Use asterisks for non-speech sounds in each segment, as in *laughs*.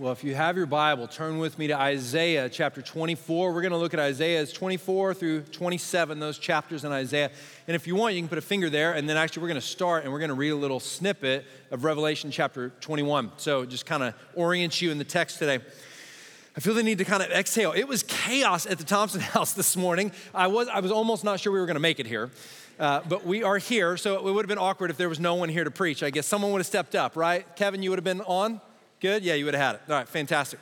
Well, if you have your Bible, turn with me to Isaiah chapter 24. We're going to look at Isaiah's 24 through 27, those chapters in Isaiah. And if you want, you can put a finger there, and then actually we're going to start and we're going to read a little snippet of Revelation chapter 21. So just kind of orient you in the text today. I feel the need to kind of exhale. It was chaos at the Thompson *laughs* house this morning. I was, I was almost not sure we were going to make it here. Uh, but we are here, so it would have been awkward if there was no one here to preach. I guess someone would have stepped up, right? Kevin, you would have been on? Good? Yeah, you would have had it. All right, fantastic.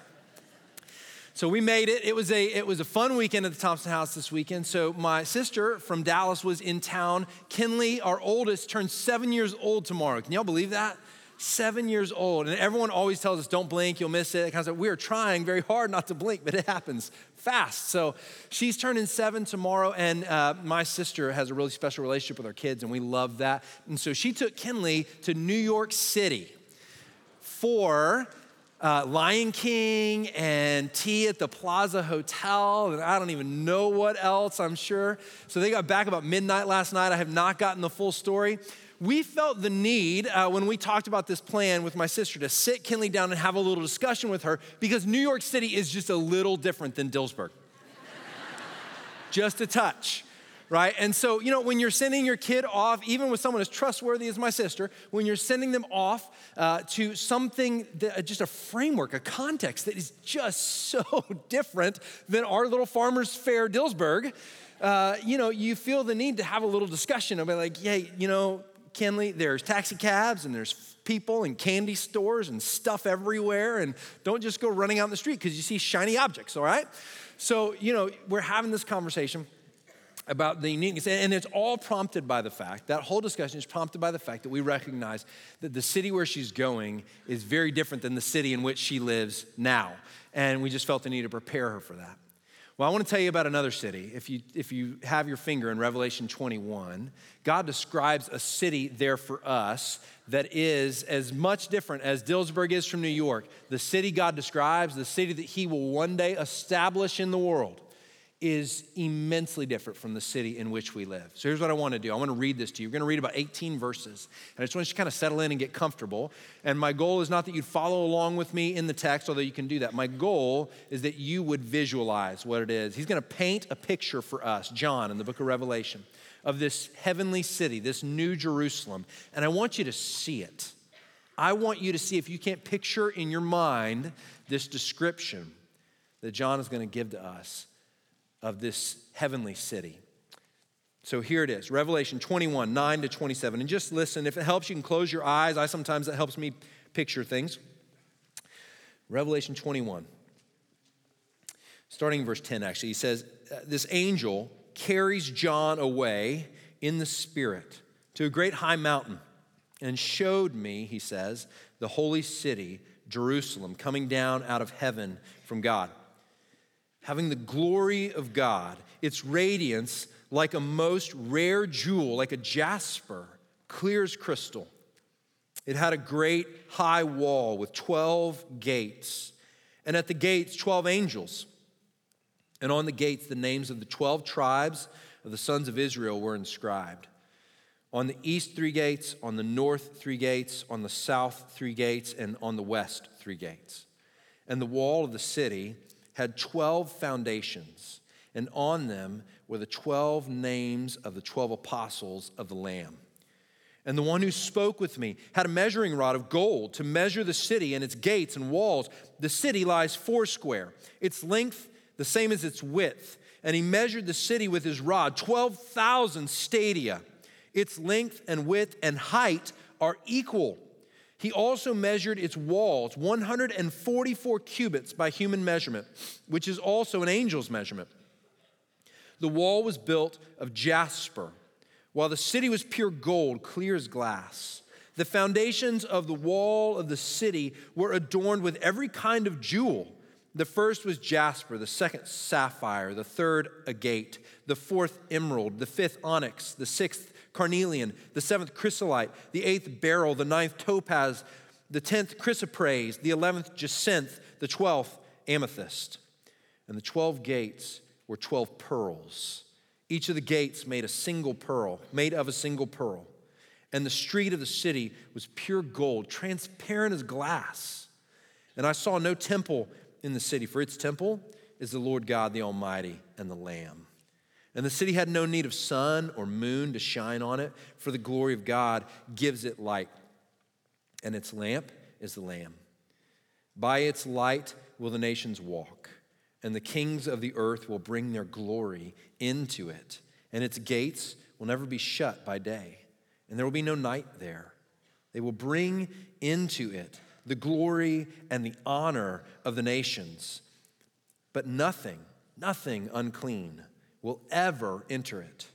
So we made it. It was a it was a fun weekend at the Thompson House this weekend. So my sister from Dallas was in town. Kinley, our oldest, turned seven years old tomorrow. Can y'all believe that? Seven years old, and everyone always tells us, "Don't blink, you'll miss it." Kind of, we are trying very hard not to blink, but it happens fast. So she's turning seven tomorrow, and uh, my sister has a really special relationship with our kids, and we love that. And so she took Kinley to New York City for uh, Lion King and tea at the Plaza Hotel, and I don't even know what else, I'm sure. So they got back about midnight last night. I have not gotten the full story. We felt the need uh, when we talked about this plan with my sister to sit Kinley down and have a little discussion with her because New York City is just a little different than Dillsburg. *laughs* just a touch right? And so, you know, when you're sending your kid off, even with someone as trustworthy as my sister, when you're sending them off uh, to something, that, uh, just a framework, a context that is just *laughs* so different than our little farmer's fair Dillsburg, uh, you know, you feel the need to have a little discussion about like, hey, you know, Kinley, there's taxi cabs and there's people and candy stores and stuff everywhere. And don't just go running out in the street because you see shiny objects, all right? So, you know, we're having this conversation about the uniqueness. And it's all prompted by the fact, that whole discussion is prompted by the fact that we recognize that the city where she's going is very different than the city in which she lives now. And we just felt the need to prepare her for that. Well, I want to tell you about another city. If you, if you have your finger in Revelation 21, God describes a city there for us that is as much different as Dillsburg is from New York. The city God describes, the city that He will one day establish in the world is immensely different from the city in which we live. So here's what I want to do. I want to read this to you. We're going to read about 18 verses. And I just want you to kind of settle in and get comfortable. And my goal is not that you'd follow along with me in the text, although you can do that. My goal is that you would visualize what it is. He's going to paint a picture for us, John, in the book of Revelation, of this heavenly city, this new Jerusalem. And I want you to see it. I want you to see if you can't picture in your mind this description that John is going to give to us of this heavenly city. So here it is Revelation 21, 9 to 27. And just listen. If it helps, you can close your eyes. I sometimes that helps me picture things. Revelation 21, starting in verse 10, actually, he says, uh, This angel carries John away in the spirit to a great high mountain and showed me, he says, the holy city, Jerusalem, coming down out of heaven from God having the glory of God, its radiance like a most rare jewel, like a jasper, clear as crystal. It had a great high wall with 12 gates, and at the gates, 12 angels. And on the gates, the names of the 12 tribes of the sons of Israel were inscribed. On the east, three gates, on the north, three gates, on the south, three gates, and on the west, three gates. And the wall of the city had 12 foundations, and on them were the 12 names of the 12 apostles of the Lamb. And the one who spoke with me had a measuring rod of gold to measure the city and its gates and walls. The city lies foursquare, its length the same as its width. And he measured the city with his rod, 12,000 stadia. Its length and width and height are equal. He also measured its walls, 144 cubits by human measurement, which is also an angel's measurement. The wall was built of jasper, while the city was pure gold, clear as glass. The foundations of the wall of the city were adorned with every kind of jewel. The first was jasper, the second sapphire, the third agate, the fourth emerald, the fifth onyx, the sixth carnelian, the seventh chrysolite, the eighth beryl, the ninth topaz, the tenth chrysoprase, the eleventh jacinth, the twelfth amethyst. And the twelve gates were twelve pearls. Each of the gates made a single pearl, made of a single pearl. And the street of the city was pure gold, transparent as glass. And I saw no temple in the city, for its temple is the Lord God, the Almighty, and the Lamb. And the city had no need of sun or moon to shine on it, for the glory of God gives it light. And its lamp is the Lamb. By its light will the nations walk, and the kings of the earth will bring their glory into it. And its gates will never be shut by day, and there will be no night there. They will bring into it the glory and the honor of the nations. But nothing, nothing unclean will ever enter it,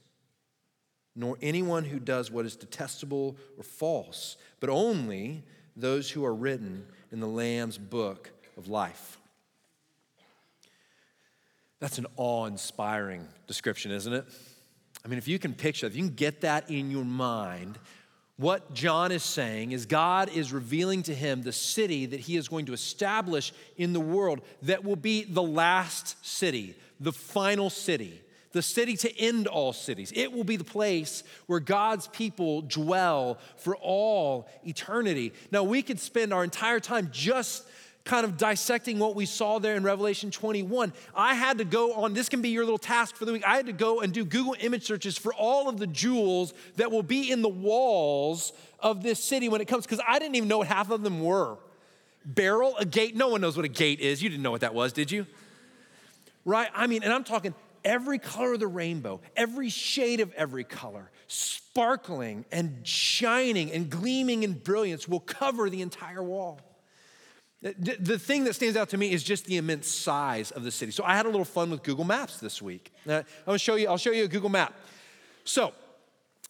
nor anyone who does what is detestable or false, but only those who are written in the Lamb's book of life. That's an awe inspiring description, isn't it? I mean, if you can picture, if you can get that in your mind, what John is saying is God is revealing to him the city that he is going to establish in the world that will be the last city, the final city, the city to end all cities. It will be the place where God's people dwell for all eternity. Now, we could spend our entire time just kind of dissecting what we saw there in Revelation 21, I had to go on, this can be your little task for the week. I had to go and do Google image searches for all of the jewels that will be in the walls of this city when it comes, because I didn't even know what half of them were. Beryl, a gate, no one knows what agate is. You didn't know what that was, did you? Right? I mean, and I'm talking every color of the rainbow, every shade of every color, sparkling and shining and gleaming in brilliance will cover the entire wall. The thing that stands out to me is just the immense size of the city. So I had a little fun with Google Maps this week. Uh, I'm gonna show you, I'll show you a Google map. So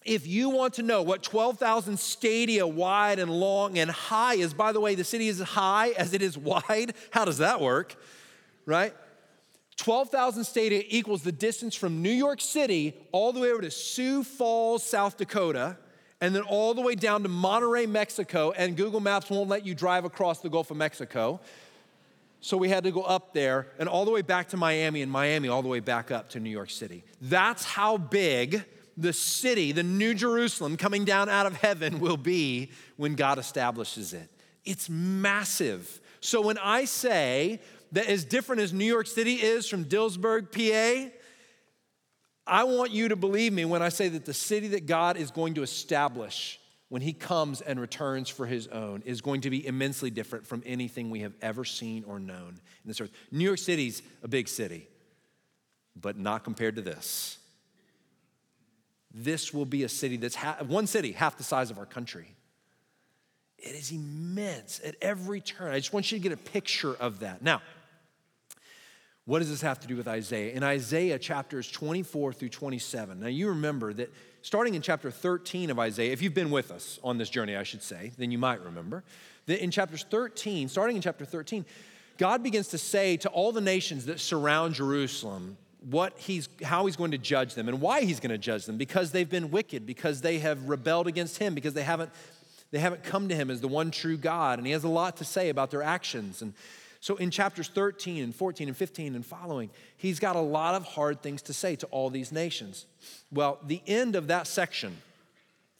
if you want to know what 12,000 stadia wide and long and high is, by the way, the city is as high as it is wide. How does that work? Right? 12,000 stadia equals the distance from New York City all the way over to Sioux Falls, South Dakota and then all the way down to Monterrey, Mexico, and Google Maps won't let you drive across the Gulf of Mexico. So we had to go up there and all the way back to Miami, and Miami all the way back up to New York City. That's how big the city, the New Jerusalem coming down out of heaven, will be when God establishes it. It's massive. So when I say that as different as New York City is from Dillsburg, PA, I want you to believe me when I say that the city that God is going to establish when he comes and returns for his own is going to be immensely different from anything we have ever seen or known in this earth. New York City's a big city, but not compared to this. This will be a city that's one city, half the size of our country. It is immense at every turn. I just want you to get a picture of that. Now, what does this have to do with Isaiah? In Isaiah chapters 24 through 27, now you remember that starting in chapter 13 of Isaiah, if you've been with us on this journey, I should say, then you might remember that in chapters 13, starting in chapter 13, God begins to say to all the nations that surround Jerusalem what he's, how he's going to judge them and why he's going to judge them because they've been wicked, because they have rebelled against him, because they haven't, they haven't come to him as the one true God. And he has a lot to say about their actions. And so in chapters 13 and 14 and 15 and following, he's got a lot of hard things to say to all these nations. Well, the end of that section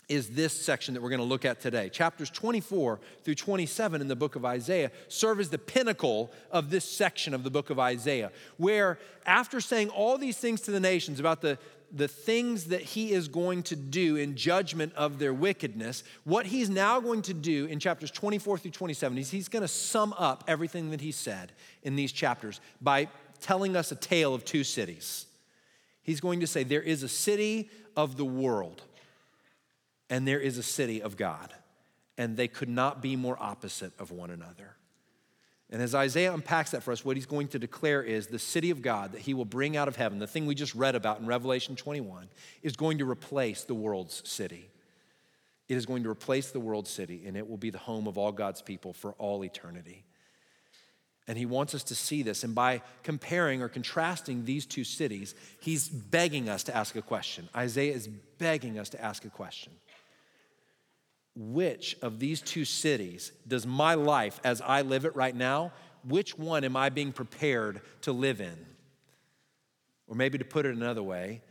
is this section that we're going to look at today. Chapters 24 through 27 in the book of Isaiah serve as the pinnacle of this section of the book of Isaiah, where after saying all these things to the nations about the, the things that he is going to do in judgment of their wickedness, what he's now going to do in chapters 24 through 27 is he's going to sum up everything that he said in these chapters by telling us a tale of two cities. He's going to say there is a city of the world and there is a city of God, and they could not be more opposite of one another. And as Isaiah unpacks that for us, what he's going to declare is the city of God that he will bring out of heaven, the thing we just read about in Revelation 21, is going to replace the world's city. It is going to replace the world's city, and it will be the home of all God's people for all eternity. And he wants us to see this. And by comparing or contrasting these two cities, he's begging us to ask a question. Isaiah is begging us to ask a question which of these two cities does my life as I live it right now, which one am I being prepared to live in? Or maybe to put it another way,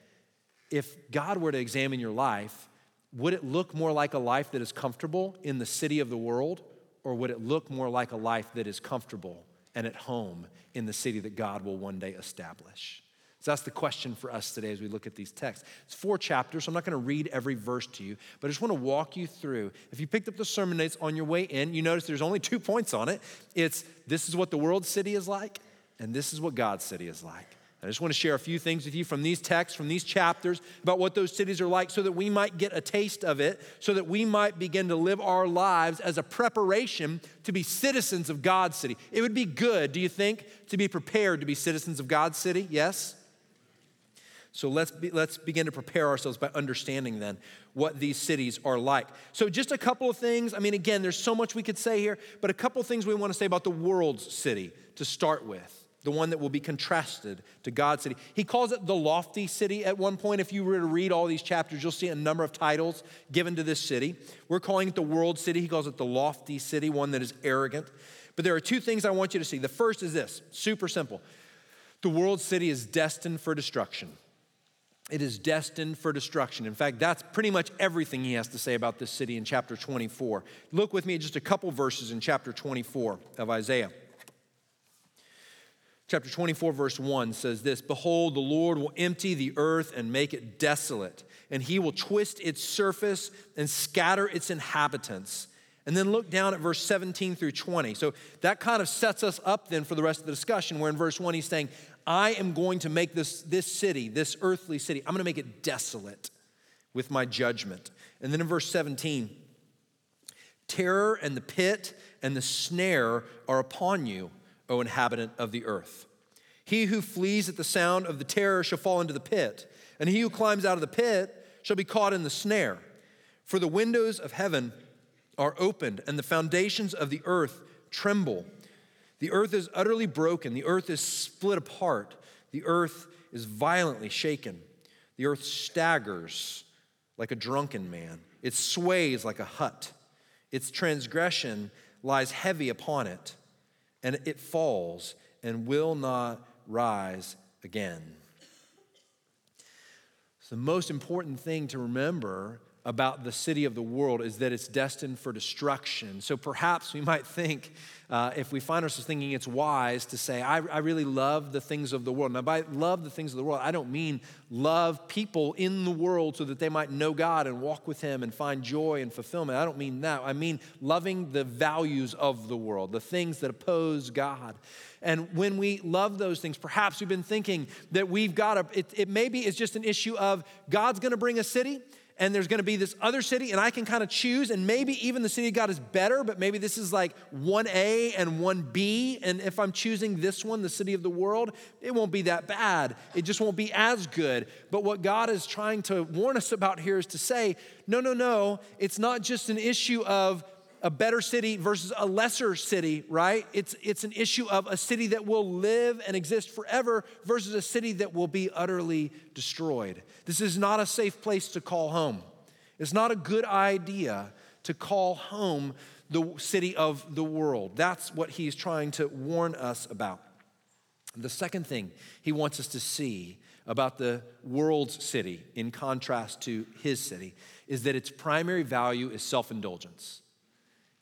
if God were to examine your life, would it look more like a life that is comfortable in the city of the world Or would it look more like a life that is comfortable and at home in the city that God will one day establish? So that's the question for us today as we look at these texts. It's four chapters, so I'm not going to read every verse to you, but I just want to walk you through. If you picked up the sermon notes on your way in, you notice there's only two points on it. It's this is what the world city is like, and this is what God's city is like. I just want to share a few things with you from these texts, from these chapters, about what those cities are like so that we might get a taste of it, so that we might begin to live our lives as a preparation to be citizens of God's city. It would be good, do you think, to be prepared to be citizens of God's city? Yes? So let's, be, let's begin to prepare ourselves by understanding then what these cities are like. So, just a couple of things. I mean, again, there's so much we could say here, but a couple of things we want to say about the world's city to start with the one that will be contrasted to God's city. He calls it the lofty city at one point. If you were to read all these chapters, you'll see a number of titles given to this city. We're calling it the world city. He calls it the lofty city, one that is arrogant. But there are two things I want you to see. The first is this super simple the world city is destined for destruction. It is destined for destruction. In fact, that's pretty much everything he has to say about this city in chapter 24. Look with me at just a couple verses in chapter 24 of Isaiah. Chapter 24, verse 1 says this Behold, the Lord will empty the earth and make it desolate, and he will twist its surface and scatter its inhabitants. And then look down at verse 17 through 20. So that kind of sets us up then for the rest of the discussion, where in verse 1 he's saying, I am going to make this, this city, this earthly city, I'm going to make it desolate with my judgment. And then in verse 17, terror and the pit and the snare are upon you, O inhabitant of the earth. He who flees at the sound of the terror shall fall into the pit, and he who climbs out of the pit shall be caught in the snare. For the windows of heaven are opened, and the foundations of the earth tremble. The earth is utterly broken. The earth is split apart. The earth is violently shaken. The earth staggers like a drunken man. It sways like a hut. Its transgression lies heavy upon it, and it falls and will not rise again. The most important thing to remember about the city of the world is that it's destined for destruction. So perhaps we might think, uh, if we find ourselves thinking it's wise to say, I, I really love the things of the world. Now, by love the things of the world, I don't mean love people in the world so that they might know God and walk with Him and find joy and fulfillment. I don't mean that. I mean loving the values of the world, the things that oppose God. And when we love those things, perhaps we've been thinking that we've got to, it, it maybe is just an issue of God's going to bring a city and there's going to be this other city, and I can kind of choose, and maybe even the city of God is better, but maybe this is like 1A and 1B. And if I'm choosing this one, the city of the world, it won't be that bad. It just won't be as good. But what God is trying to warn us about here is to say, no, no, no, it's not just an issue of a better city versus a lesser city, right? It's, it's an issue of a city that will live and exist forever versus a city that will be utterly destroyed. This is not a safe place to call home. It's not a good idea to call home the city of the world. That's what he's trying to warn us about. The second thing he wants us to see about the world's city, in contrast to his city, is that its primary value is self indulgence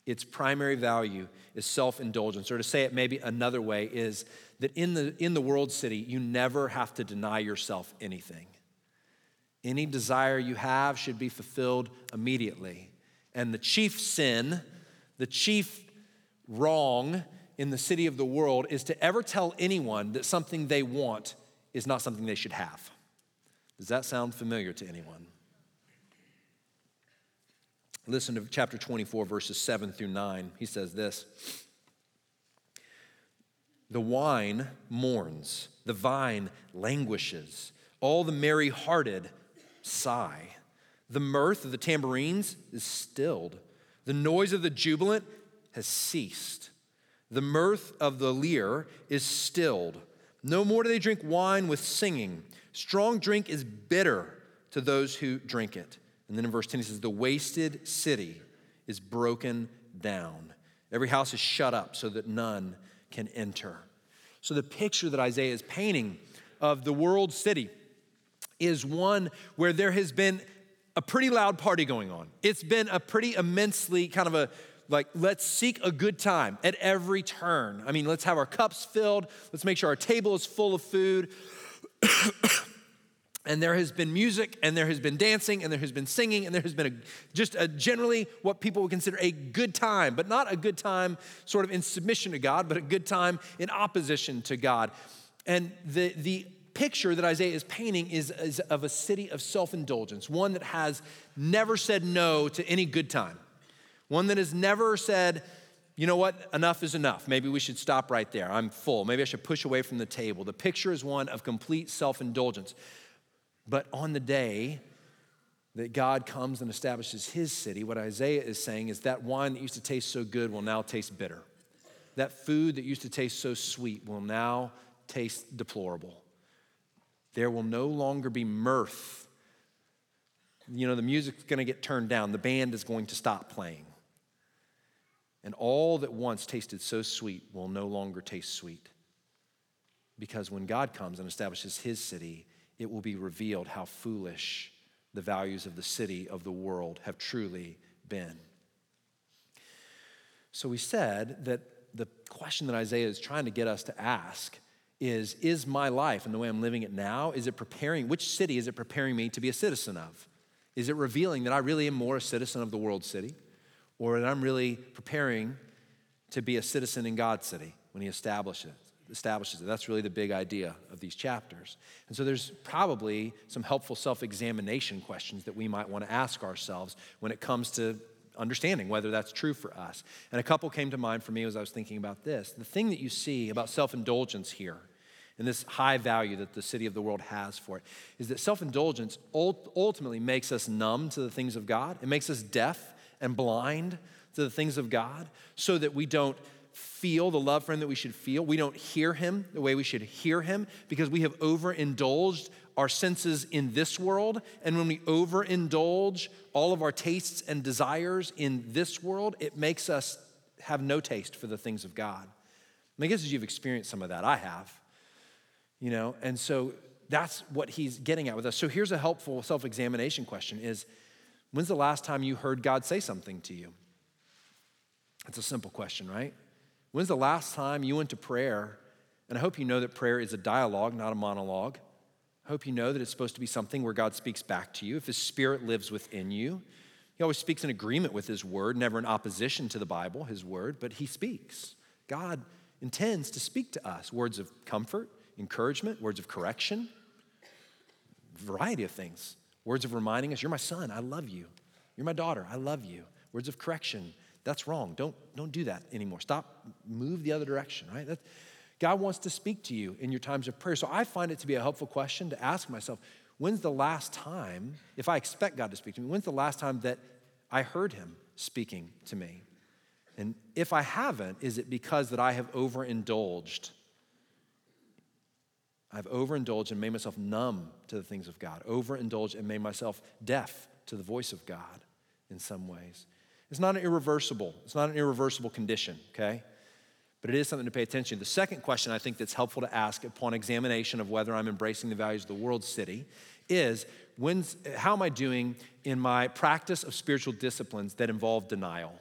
its primary value is self indulgence. Or to say it maybe another way, is that in the, in the world city, you never have to deny yourself anything. Any desire you have should be fulfilled immediately. And the chief sin, the chief wrong in the city of the world is to ever tell anyone that something they want is not something they should have. Does that sound familiar to anyone? Listen to chapter 24, verses 7 through 9. He says this The wine mourns, the vine languishes, all the merry hearted sigh. The mirth of the tambourines is stilled, the noise of the jubilant has ceased. The mirth of the lyre is stilled. No more do they drink wine with singing. Strong drink is bitter to those who drink it. And then in verse 10, he says, The wasted city is broken down. Every house is shut up so that none can enter. So the picture that Isaiah is painting of the world city is one where there has been a pretty loud party going on. It's been a pretty immensely kind of a like let's seek a good time at every turn. I mean, let's have our cups filled. Let's make sure our table is full of food. And there has been music and there has been dancing and there has been singing and there has been a, just a generally what people would consider a good time but not a good time sort of in submission to god but a good time in opposition to god and the, the picture that isaiah is painting is, is of a city of self-indulgence one that has never said no to any good time one that has never said you know what? Enough is enough. Maybe we should stop right there. I'm full. Maybe I should push away from the table. The picture is one of complete self indulgence. But on the day that God comes and establishes his city, what Isaiah is saying is that wine that used to taste so good will now taste bitter. That food that used to taste so sweet will now taste deplorable. There will no longer be mirth. You know, the music's going to get turned down, the band is going to stop playing. And all that once tasted so sweet will no longer taste sweet. Because when God comes and establishes his city, it will be revealed how foolish the values of the city, of the world, have truly been. So we said that the question that Isaiah is trying to get us to ask is Is my life and the way I'm living it now, is it preparing, which city is it preparing me to be a citizen of? Is it revealing that I really am more a citizen of the world city? Or that I'm really preparing to be a citizen in God's city when He establishes establishes it. That's really the big idea of these chapters. And so there's probably some helpful self examination questions that we might want to ask ourselves when it comes to understanding whether that's true for us. And a couple came to mind for me as I was thinking about this. The thing that you see about self indulgence here, and this high value that the city of the world has for it, is that self indulgence ultimately makes us numb to the things of God. It makes us deaf and blind to the things of God so that we don't feel the love for him that we should feel. We don't hear him the way we should hear him because we have overindulged our senses in this world. And when we overindulge all of our tastes and desires in this world, it makes us have no taste for the things of God. My guess as you've experienced some of that. I have. You know, and so that's what he's getting at with us. So here's a helpful self-examination question is when's the last time you heard God say something to you? That's a simple question, right? When's the last time you went to prayer? And I hope you know that prayer is a dialogue, not a monologue. I hope you know that it's supposed to be something where God speaks back to you. If His Spirit lives within you, He always speaks in agreement with His Word, never in opposition to the Bible, His Word, but He speaks. God intends to speak to us words of comfort, encouragement, words of correction, variety of things. Words of reminding us, You're my son, I love you. You're my daughter, I love you. Words of correction, that's wrong. Don't, don't do that anymore. Stop, move the other direction, right? That, God wants to speak to you in your times of prayer. So I find it to be a helpful question to ask myself when's the last time, if I expect God to speak to me, when's the last time that I heard Him speaking to me? And if I haven't, is it because that I have overindulged? I've overindulged and made myself numb to the things of God, overindulged and made myself deaf to the voice of God in some ways. It's not an irreversible, it's not an irreversible condition, okay? But it is something to pay attention to. The second question I think that's helpful to ask upon examination of whether I'm embracing the values of the world city is when's, how am I doing in my practice of spiritual disciplines that involve denial,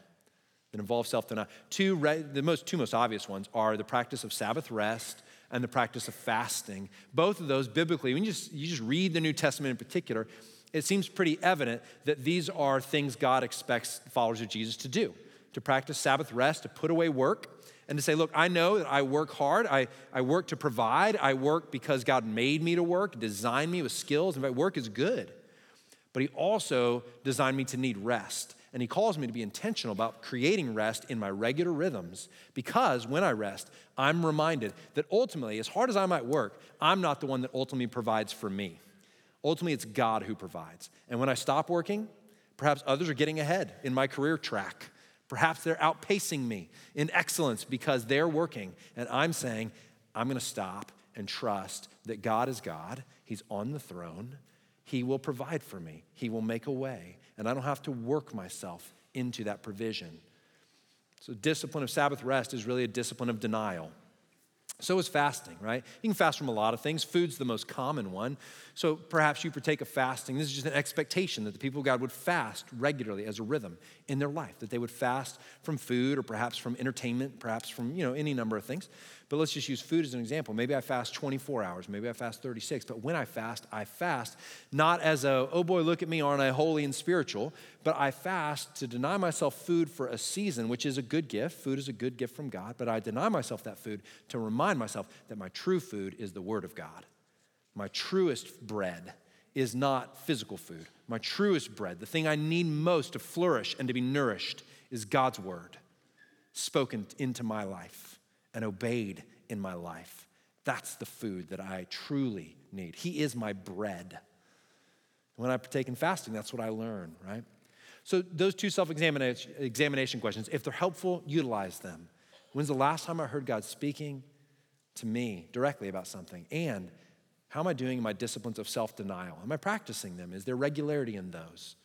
that involve self denial? Two, the most, two most obvious ones are the practice of Sabbath rest and the practice of fasting. Both of those biblically, when you just, you just read the New Testament in particular, it seems pretty evident that these are things God expects followers of Jesus to do to practice Sabbath rest, to put away work, and to say, Look, I know that I work hard. I, I work to provide. I work because God made me to work, designed me with skills. In fact, work is good. But He also designed me to need rest. And He calls me to be intentional about creating rest in my regular rhythms because when I rest, I'm reminded that ultimately, as hard as I might work, I'm not the one that ultimately provides for me. Ultimately, it's God who provides. And when I stop working, perhaps others are getting ahead in my career track. Perhaps they're outpacing me in excellence because they're working. And I'm saying, I'm going to stop and trust that God is God. He's on the throne. He will provide for me, He will make a way. And I don't have to work myself into that provision. So, discipline of Sabbath rest is really a discipline of denial. So is fasting, right? You can fast from a lot of things. Food's the most common one. So perhaps you partake of fasting. This is just an expectation that the people of God would fast regularly as a rhythm in their life, that they would fast from food or perhaps from entertainment, perhaps from, you know, any number of things. But let's just use food as an example. Maybe I fast 24 hours, maybe I fast 36. But when I fast, I fast not as a, oh boy, look at me, aren't I holy and spiritual, but I fast to deny myself food for a season, which is a good gift. Food is a good gift from God, but I deny myself that food to remind myself that my true food is the Word of God. My truest bread is not physical food. My truest bread, the thing I need most to flourish and to be nourished, is God's Word spoken into my life and obeyed in my life. That's the food that I truly need. He is my bread. When I partake in fasting, that's what I learn, right? So, those two self examination questions, if they're helpful, utilize them. When's the last time I heard God speaking to me directly about something? And how am I doing in my disciplines of self denial? Am I practicing them? Is there regularity in those?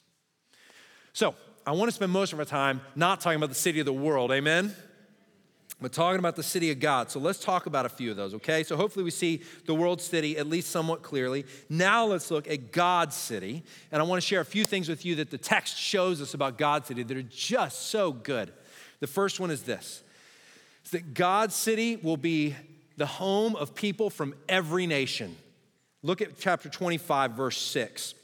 So, I want to spend most of our time not talking about the city of the world, amen? We're talking about the city of God. So let's talk about a few of those, okay? So hopefully we see the world city at least somewhat clearly. Now let's look at God's city. And I want to share a few things with you that the text shows us about God's city that are just so good. The first one is this is that God's city will be the home of people from every nation. Look at chapter 25, verse 6.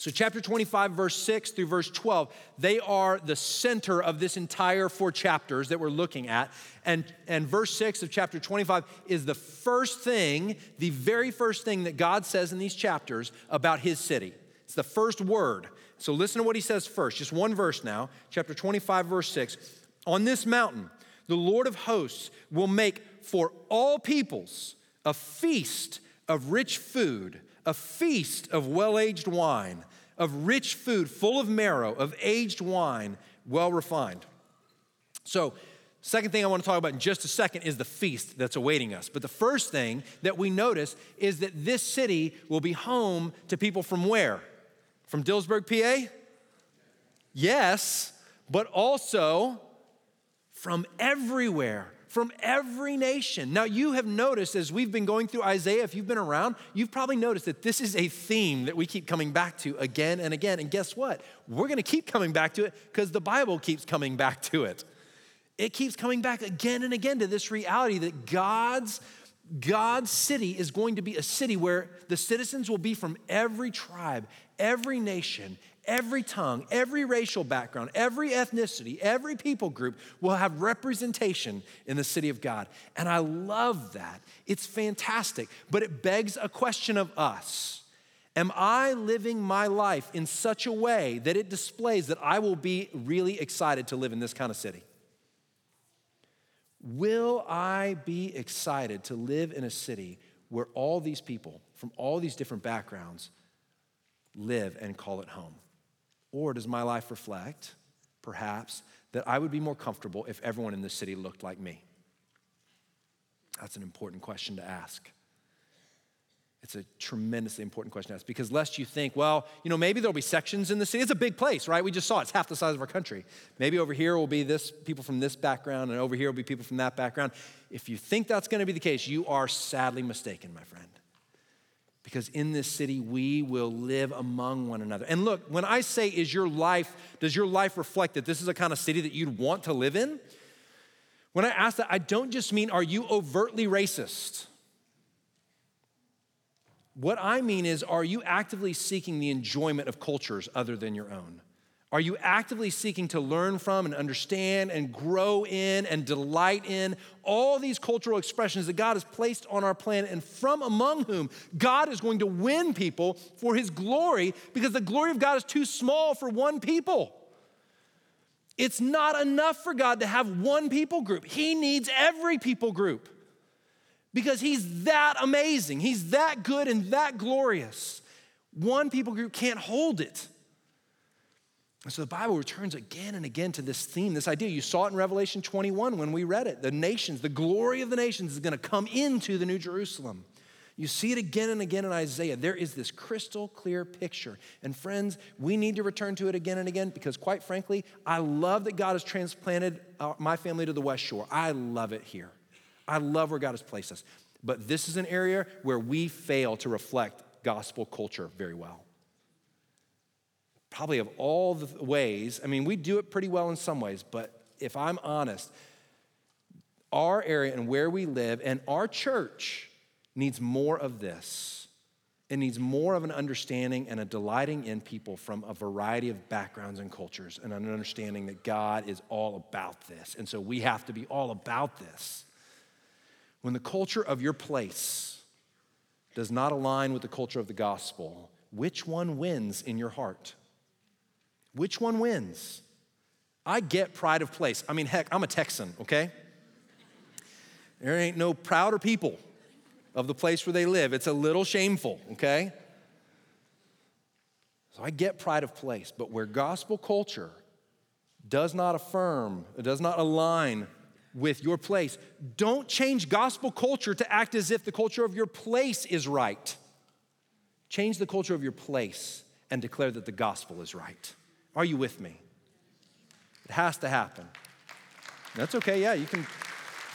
So, chapter 25, verse 6 through verse 12, they are the center of this entire four chapters that we're looking at. And, and verse 6 of chapter 25 is the first thing, the very first thing that God says in these chapters about his city. It's the first word. So, listen to what he says first. Just one verse now, chapter 25, verse 6. On this mountain, the Lord of hosts will make for all peoples a feast of rich food, a feast of well aged wine of rich food full of marrow, of aged wine, well refined. So, second thing I want to talk about in just a second is the feast that's awaiting us. But the first thing that we notice is that this city will be home to people from where? From Dillsburg, PA? Yes, but also from everywhere from every nation. Now, you have noticed as we've been going through Isaiah, if you've been around, you've probably noticed that this is a theme that we keep coming back to again and again. And guess what? We're going to keep coming back to it because the Bible keeps coming back to it. It keeps coming back again and again to this reality that God's God's city is going to be a city where the citizens will be from every tribe, every nation, every tongue, every racial background, every ethnicity, every people group will have representation in the city of God. And I love that. It's fantastic. But it begs a question of us Am I living my life in such a way that it displays that I will be really excited to live in this kind of city? Will I be excited to live in a city where all these people from all these different backgrounds live and call it home? Or does my life reflect, perhaps, that I would be more comfortable if everyone in this city looked like me? That's an important question to ask. It's a tremendously important question to ask because lest you think, well, you know, maybe there'll be sections in the city. It's a big place, right? We just saw it. it's half the size of our country. Maybe over here will be this people from this background, and over here will be people from that background. If you think that's going to be the case, you are sadly mistaken, my friend because in this city we will live among one another. And look, when I say, is your life, does your life reflect that this is a kind of city that you'd want to live in? When I ask that, I don't just mean, are you overtly racist? What I mean is, are you actively seeking the enjoyment of cultures other than your own? Are you actively seeking to learn from and understand and grow in and delight in all these cultural expressions that God has placed on our planet and from among whom God is going to win people for his glory because the glory of God is too small for one people? It's not enough for God to have one people group, He needs every people group because He's that amazing, He's that good and that glorious. One people group can't hold it. And so the Bible returns again and again to this theme, this idea. You saw it in Revelation 21 when we read it. The nations, the glory of the nations is going to come into the New Jerusalem. You see it again and again in Isaiah. There is this crystal clear picture. And friends, we need to return to it again and again because, quite frankly, I love that God has transplanted uh, my family to the West Shore. I love it here. I love where God has placed us. But this is an area where we fail to reflect gospel culture very well. Probably of all the ways, I mean, we do it pretty well in some ways, but if I'm honest, our area and where we live and our church needs more of this. It needs more of an understanding and a delighting in people from a variety of backgrounds and cultures and an understanding that God is all about this. And so we have to be all about this. When the culture of your place does not align with the culture of the gospel, which one wins in your heart? Which one wins? I get pride of place. I mean, heck, I'm a Texan, okay? There ain't no prouder people of the place where they live. It's a little shameful, okay? So I get pride of place, but where gospel culture does not affirm, it does not align with your place, don't change gospel culture to act as if the culture of your place is right. Change the culture of your place and declare that the gospel is right. Are you with me? It has to happen. That's okay, yeah, you can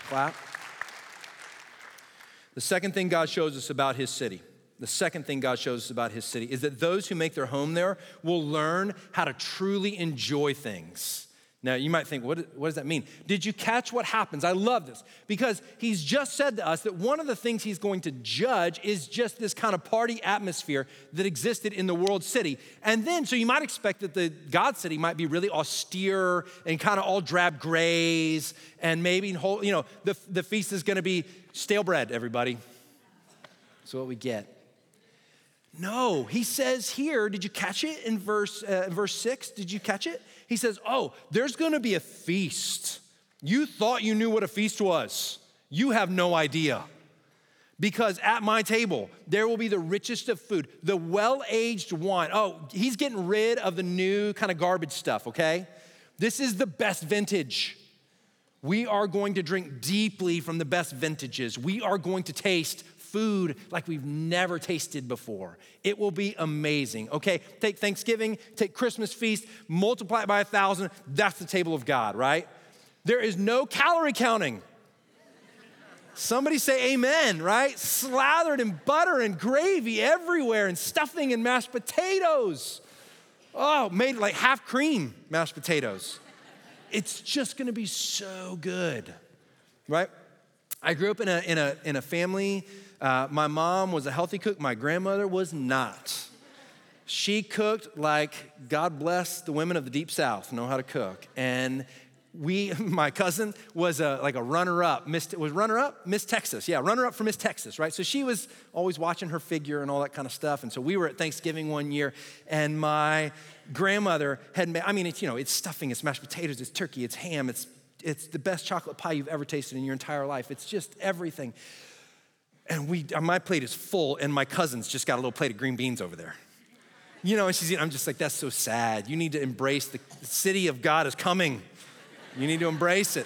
clap. The second thing God shows us about his city, the second thing God shows us about his city is that those who make their home there will learn how to truly enjoy things. Now, you might think, what, what does that mean? Did you catch what happens? I love this because he's just said to us that one of the things he's going to judge is just this kind of party atmosphere that existed in the world city. And then, so you might expect that the God city might be really austere and kind of all drab grays, and maybe, you know, the, the feast is going to be stale bread, everybody. That's what we get. No, he says here, did you catch it in verse, uh, verse 6? Did you catch it? He says, Oh, there's gonna be a feast. You thought you knew what a feast was, you have no idea. Because at my table, there will be the richest of food, the well aged wine. Oh, he's getting rid of the new kind of garbage stuff, okay? This is the best vintage. We are going to drink deeply from the best vintages. We are going to taste food like we've never tasted before. It will be amazing. Okay, take Thanksgiving, take Christmas feast, multiply it by a thousand. That's the table of God, right? There is no calorie counting. Somebody say amen, right? Slathered in butter and gravy everywhere and stuffing and mashed potatoes. Oh, made like half cream mashed potatoes. It's just gonna be so good, right? I grew up in a, in a, in a family uh, my mom was a healthy cook, my grandmother was not. She cooked like God bless the women of the deep south know how to cook. And we, *laughs* my cousin was a, like a runner up, Miss, was runner up, Miss Texas. Yeah, runner up for Miss Texas, right? So she was always watching her figure and all that kind of stuff. And so we were at Thanksgiving one year, and my grandmother had made, I mean, it's, you know, it's stuffing, it's mashed potatoes, it's turkey, it's ham, it's, it's the best chocolate pie you've ever tasted in your entire life. It's just everything. And we, uh, my plate is full, and my cousin's just got a little plate of green beans over there. You know, and she's eating, I'm just like, that's so sad. You need to embrace the, the city of God is coming. You need to embrace it.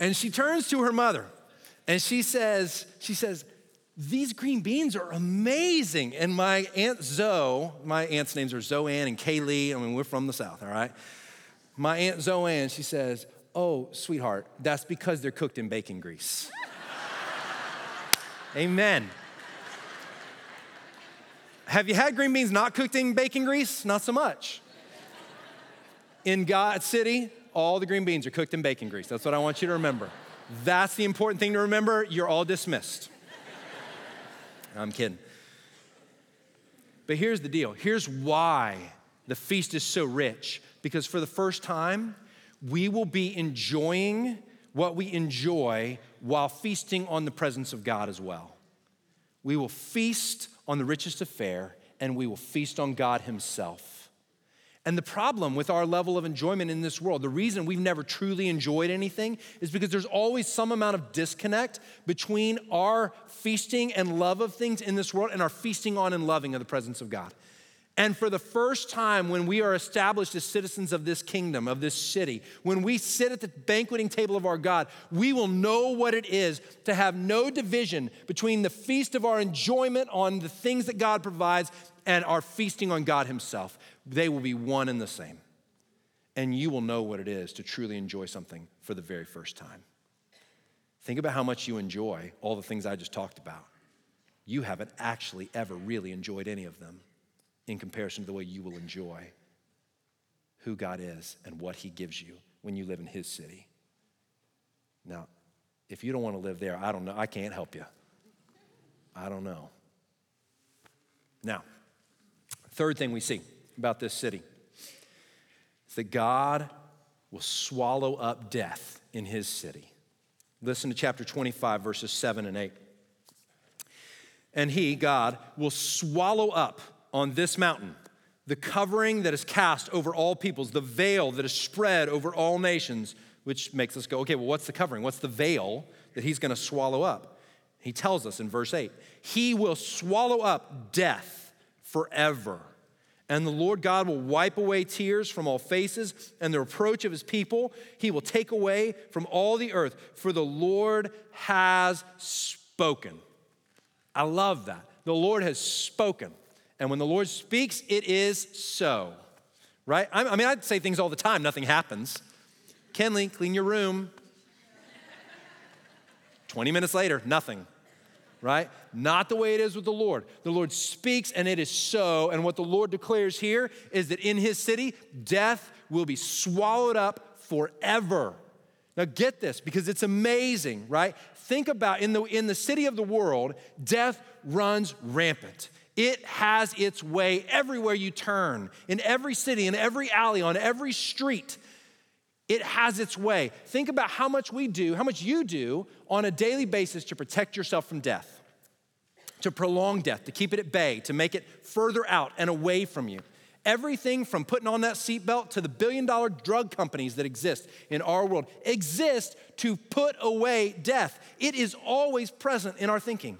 And she turns to her mother and she says, she says, these green beans are amazing. And my Aunt Zoe, my aunt's names are Zoanne and Kaylee. I mean, we're from the South, all right? My Aunt Zoanne, she says, Oh, sweetheart, that's because they're cooked in bacon grease. Amen. Have you had green beans not cooked in bacon grease? Not so much. In God's City, all the green beans are cooked in bacon grease. That's what I want you to remember. That's the important thing to remember. You're all dismissed. I'm kidding. But here's the deal here's why the feast is so rich. Because for the first time, we will be enjoying what we enjoy while feasting on the presence of God as well. We will feast on the richest affair and we will feast on God Himself. And the problem with our level of enjoyment in this world, the reason we've never truly enjoyed anything is because there's always some amount of disconnect between our feasting and love of things in this world and our feasting on and loving of the presence of God. And for the first time, when we are established as citizens of this kingdom, of this city, when we sit at the banqueting table of our God, we will know what it is to have no division between the feast of our enjoyment on the things that God provides and our feasting on God Himself. They will be one and the same. And you will know what it is to truly enjoy something for the very first time. Think about how much you enjoy all the things I just talked about. You haven't actually ever really enjoyed any of them in comparison to the way you will enjoy who God is and what He gives you when you live in His city. Now, if you don't want to live there, I don't know. I can't help you. I don't know. Now, third thing we see about this city is that God will swallow up death in his city. Listen to chapter 25, verses 7 and 8. And he, God, will swallow up on this mountain the covering that is cast over all peoples, the veil that is spread over all nations, which makes us go, okay, well, what's the covering? What's the veil that he's going to swallow up? He tells us in verse 8, He will swallow up death forever. And the Lord God will wipe away tears from all faces and the reproach of his people. He will take away from all the earth, for the Lord has spoken. I love that. The Lord has spoken. And when the Lord speaks, it is so. Right? I mean, I'd say things all the time, nothing happens. Kenley, clean your room. 20 minutes later, nothing. Right? Not the way it is with the Lord. The Lord speaks and it is so. And what the Lord declares here is that in his city, death will be swallowed up forever. Now get this because it's amazing, right? Think about in the in the city of the world, death runs rampant. It has its way everywhere you turn, in every city, in every alley, on every street. It has its way. Think about how much we do, how much you do on a daily basis to protect yourself from death, to prolong death, to keep it at bay, to make it further out and away from you. Everything from putting on that seatbelt to the billion dollar drug companies that exist in our world exist to put away death. It is always present in our thinking.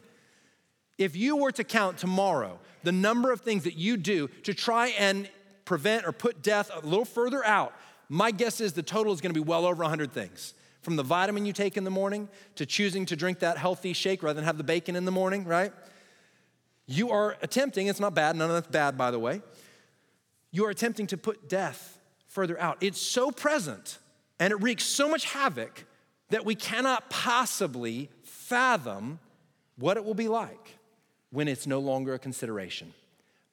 If you were to count tomorrow the number of things that you do to try and prevent or put death a little further out, my guess is the total is going to be well over 100 things. From the vitamin you take in the morning to choosing to drink that healthy shake rather than have the bacon in the morning, right? You are attempting, it's not bad, none of that's bad, by the way. You are attempting to put death further out. It's so present and it wreaks so much havoc that we cannot possibly fathom what it will be like when it's no longer a consideration.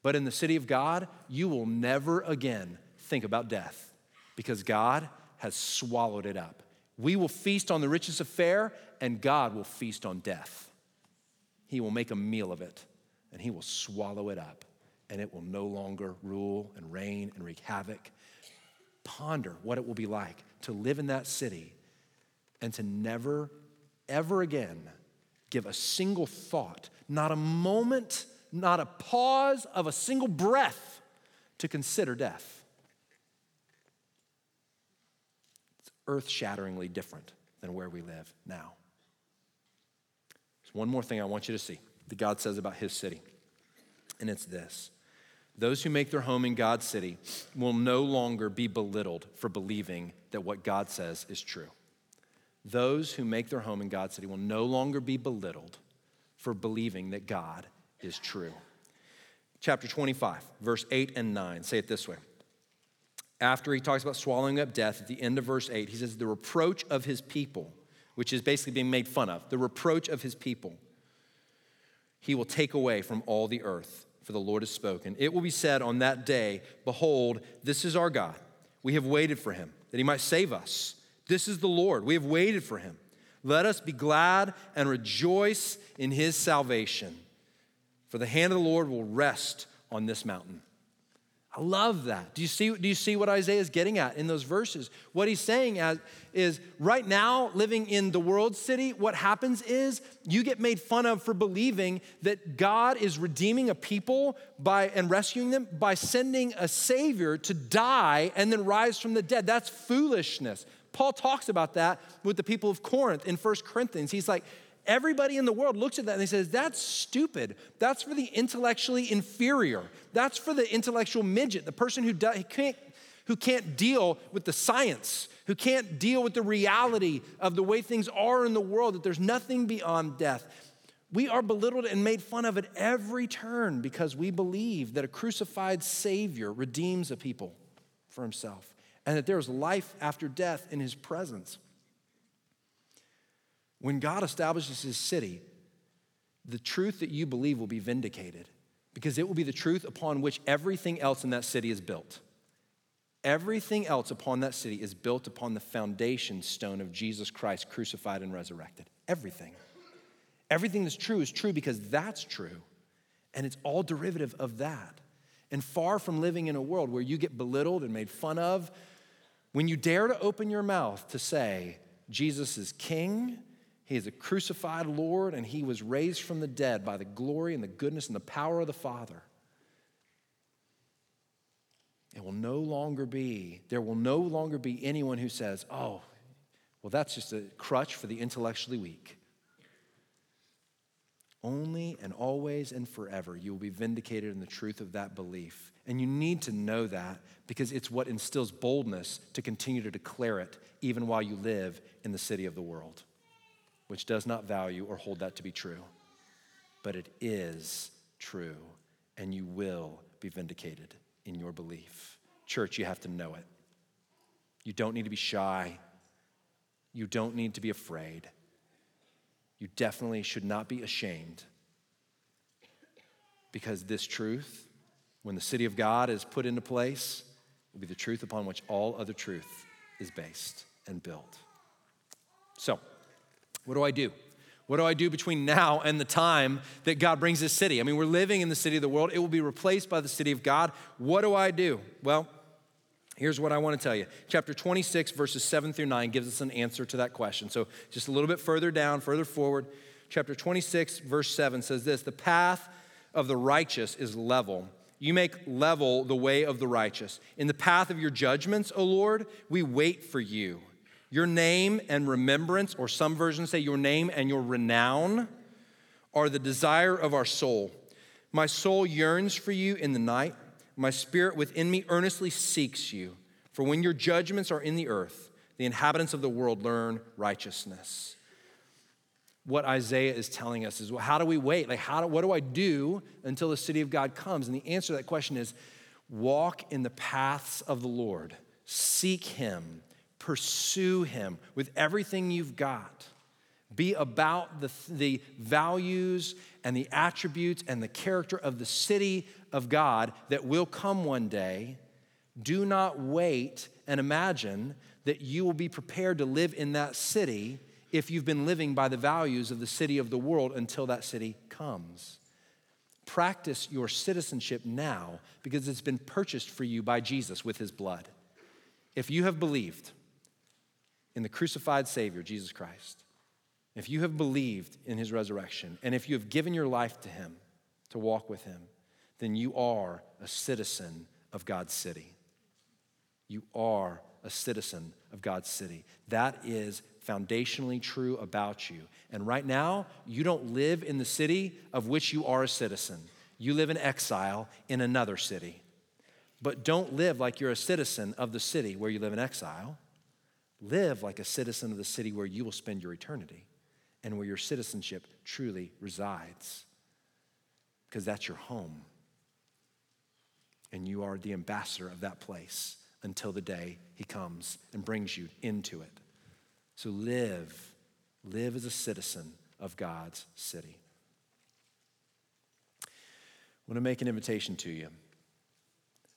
But in the city of God, you will never again think about death because God has swallowed it up. We will feast on the riches of fare, and God will feast on death. He will make a meal of it, and He will swallow it up, and it will no longer rule and reign and wreak havoc. Ponder what it will be like to live in that city and to never, ever again give a single thought, not a moment, not a pause of a single breath to consider death. It's earth shatteringly different than where we live now. There's one more thing I want you to see that God says about his city, and it's this. Those who make their home in God's city will no longer be belittled for believing that what God says is true. Those who make their home in God's city will no longer be belittled for believing that God is true. Chapter 25, verse 8 and 9 say it this way. After he talks about swallowing up death, at the end of verse 8, he says, The reproach of his people, which is basically being made fun of, the reproach of his people, he will take away from all the earth, for the Lord has spoken. It will be said on that day, Behold, this is our God. We have waited for him, that he might save us. This is the Lord. We have waited for him. Let us be glad and rejoice in his salvation. For the hand of the Lord will rest on this mountain. I love that. Do you see, do you see what Isaiah is getting at in those verses? What he's saying as, is right now, living in the world city, what happens is you get made fun of for believing that God is redeeming a people by, and rescuing them by sending a Savior to die and then rise from the dead. That's foolishness. Paul talks about that with the people of Corinth in 1 Corinthians. He's like, everybody in the world looks at that and he says, that's stupid. That's for the intellectually inferior. That's for the intellectual midget, the person who, does, can't, who can't deal with the science, who can't deal with the reality of the way things are in the world, that there's nothing beyond death. We are belittled and made fun of at every turn because we believe that a crucified Savior redeems a people for himself and that there is life after death in his presence. When God establishes his city, the truth that you believe will be vindicated because it will be the truth upon which everything else in that city is built. Everything else upon that city is built upon the foundation stone of Jesus Christ crucified and resurrected. Everything. Everything that's true is true because that's true. And it's all derivative of that. And far from living in a world where you get belittled and made fun of, when you dare to open your mouth to say, Jesus is king, he is a crucified Lord, and he was raised from the dead by the glory and the goodness and the power of the Father. It will no longer be, there will no longer be anyone who says, oh, well, that's just a crutch for the intellectually weak. Only and always and forever you will be vindicated in the truth of that belief. And you need to know that because it's what instills boldness to continue to declare it even while you live in the city of the world, which does not value or hold that to be true. But it is true, and you will be vindicated in your belief. Church, you have to know it. You don't need to be shy. You don't need to be afraid you definitely should not be ashamed because this truth, when the city of God is put into place, will be the truth upon which all other truth is based and built. So, what do I do? What do I do between now and the time that God brings this city? I mean, we're living in the city of the world. It will be replaced by the city of God. What do I do? Well, Here's what I want to tell you. Chapter 26, verses 7 through 9 gives us an answer to that question. So, just a little bit further down, further forward, chapter 26, verse 7 says this The path of the righteous is level. You make level the way of the righteous. In the path of your judgments, O Lord, we wait for you. Your name and remembrance, or some versions say your name and your renown, are the desire of our soul. My soul yearns for you in the night. My spirit within me earnestly seeks you. For when your judgments are in the earth, the inhabitants of the world learn righteousness. What Isaiah is telling us is well, how do we wait? Like, how do, what do I do until the city of God comes? And the answer to that question is walk in the paths of the Lord, seek Him, pursue Him with everything you've got. Be about the, the values and the attributes and the character of the city of God that will come one day. Do not wait and imagine that you will be prepared to live in that city if you've been living by the values of the city of the world until that city comes. Practice your citizenship now because it's been purchased for you by Jesus with his blood. If you have believed in the crucified Savior, Jesus Christ, if you have believed in his resurrection, and if you have given your life to him to walk with him, then you are a citizen of God's city. You are a citizen of God's city. That is foundationally true about you. And right now, you don't live in the city of which you are a citizen. You live in exile in another city. But don't live like you're a citizen of the city where you live in exile. Live like a citizen of the city where you will spend your eternity and where your citizenship truly resides, because that's your home. And you are the ambassador of that place until the day he comes and brings you into it. So live, live as a citizen of God's city. I want to make an invitation to you.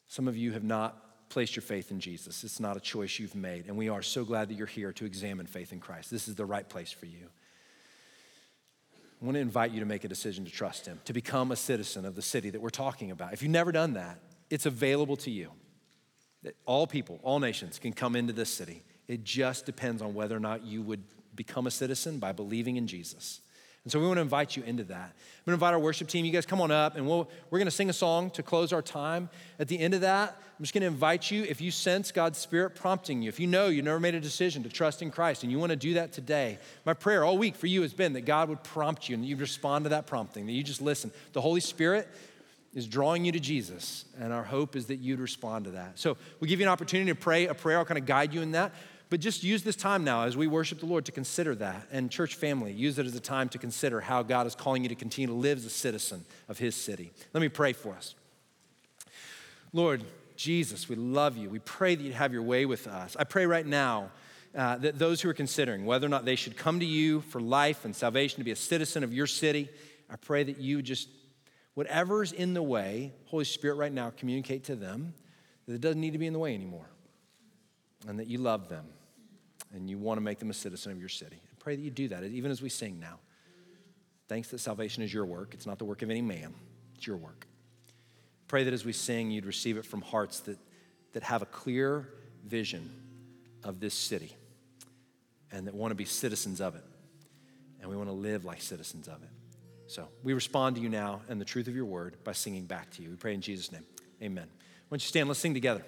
Some of you have not placed your faith in Jesus. It's not a choice you've made. And we are so glad that you're here to examine faith in Christ. This is the right place for you. I want to invite you to make a decision to trust Him, to become a citizen of the city that we're talking about. If you've never done that, it's available to you. That all people, all nations can come into this city. It just depends on whether or not you would become a citizen by believing in Jesus. And so we want to invite you into that. I'm going to invite our worship team. You guys come on up, and we'll, we're going to sing a song to close our time. At the end of that, I'm just going to invite you, if you sense God's Spirit prompting you, if you know you never made a decision to trust in Christ and you want to do that today, my prayer all week for you has been that God would prompt you and you'd respond to that prompting, that you just listen. The Holy Spirit is drawing you to Jesus, and our hope is that you'd respond to that. So we give you an opportunity to pray a prayer. I'll kind of guide you in that. But just use this time now as we worship the Lord to consider that. And church family, use it as a time to consider how God is calling you to continue to live as a citizen of His city. Let me pray for us. Lord Jesus, we love you. We pray that you'd have your way with us. I pray right now uh, that those who are considering whether or not they should come to you for life and salvation to be a citizen of your city, I pray that you just, whatever's in the way, Holy Spirit, right now, communicate to them that it doesn't need to be in the way anymore and that you love them and you want to make them a citizen of your city. I pray that you do that, even as we sing now. Thanks that salvation is your work. It's not the work of any man, it's your work. Pray that as we sing, you'd receive it from hearts that, that have a clear vision of this city and that want to be citizens of it. And we want to live like citizens of it. So we respond to you now and the truth of your word by singing back to you. We pray in Jesus' name. Amen. Why don't you stand? Let's sing together.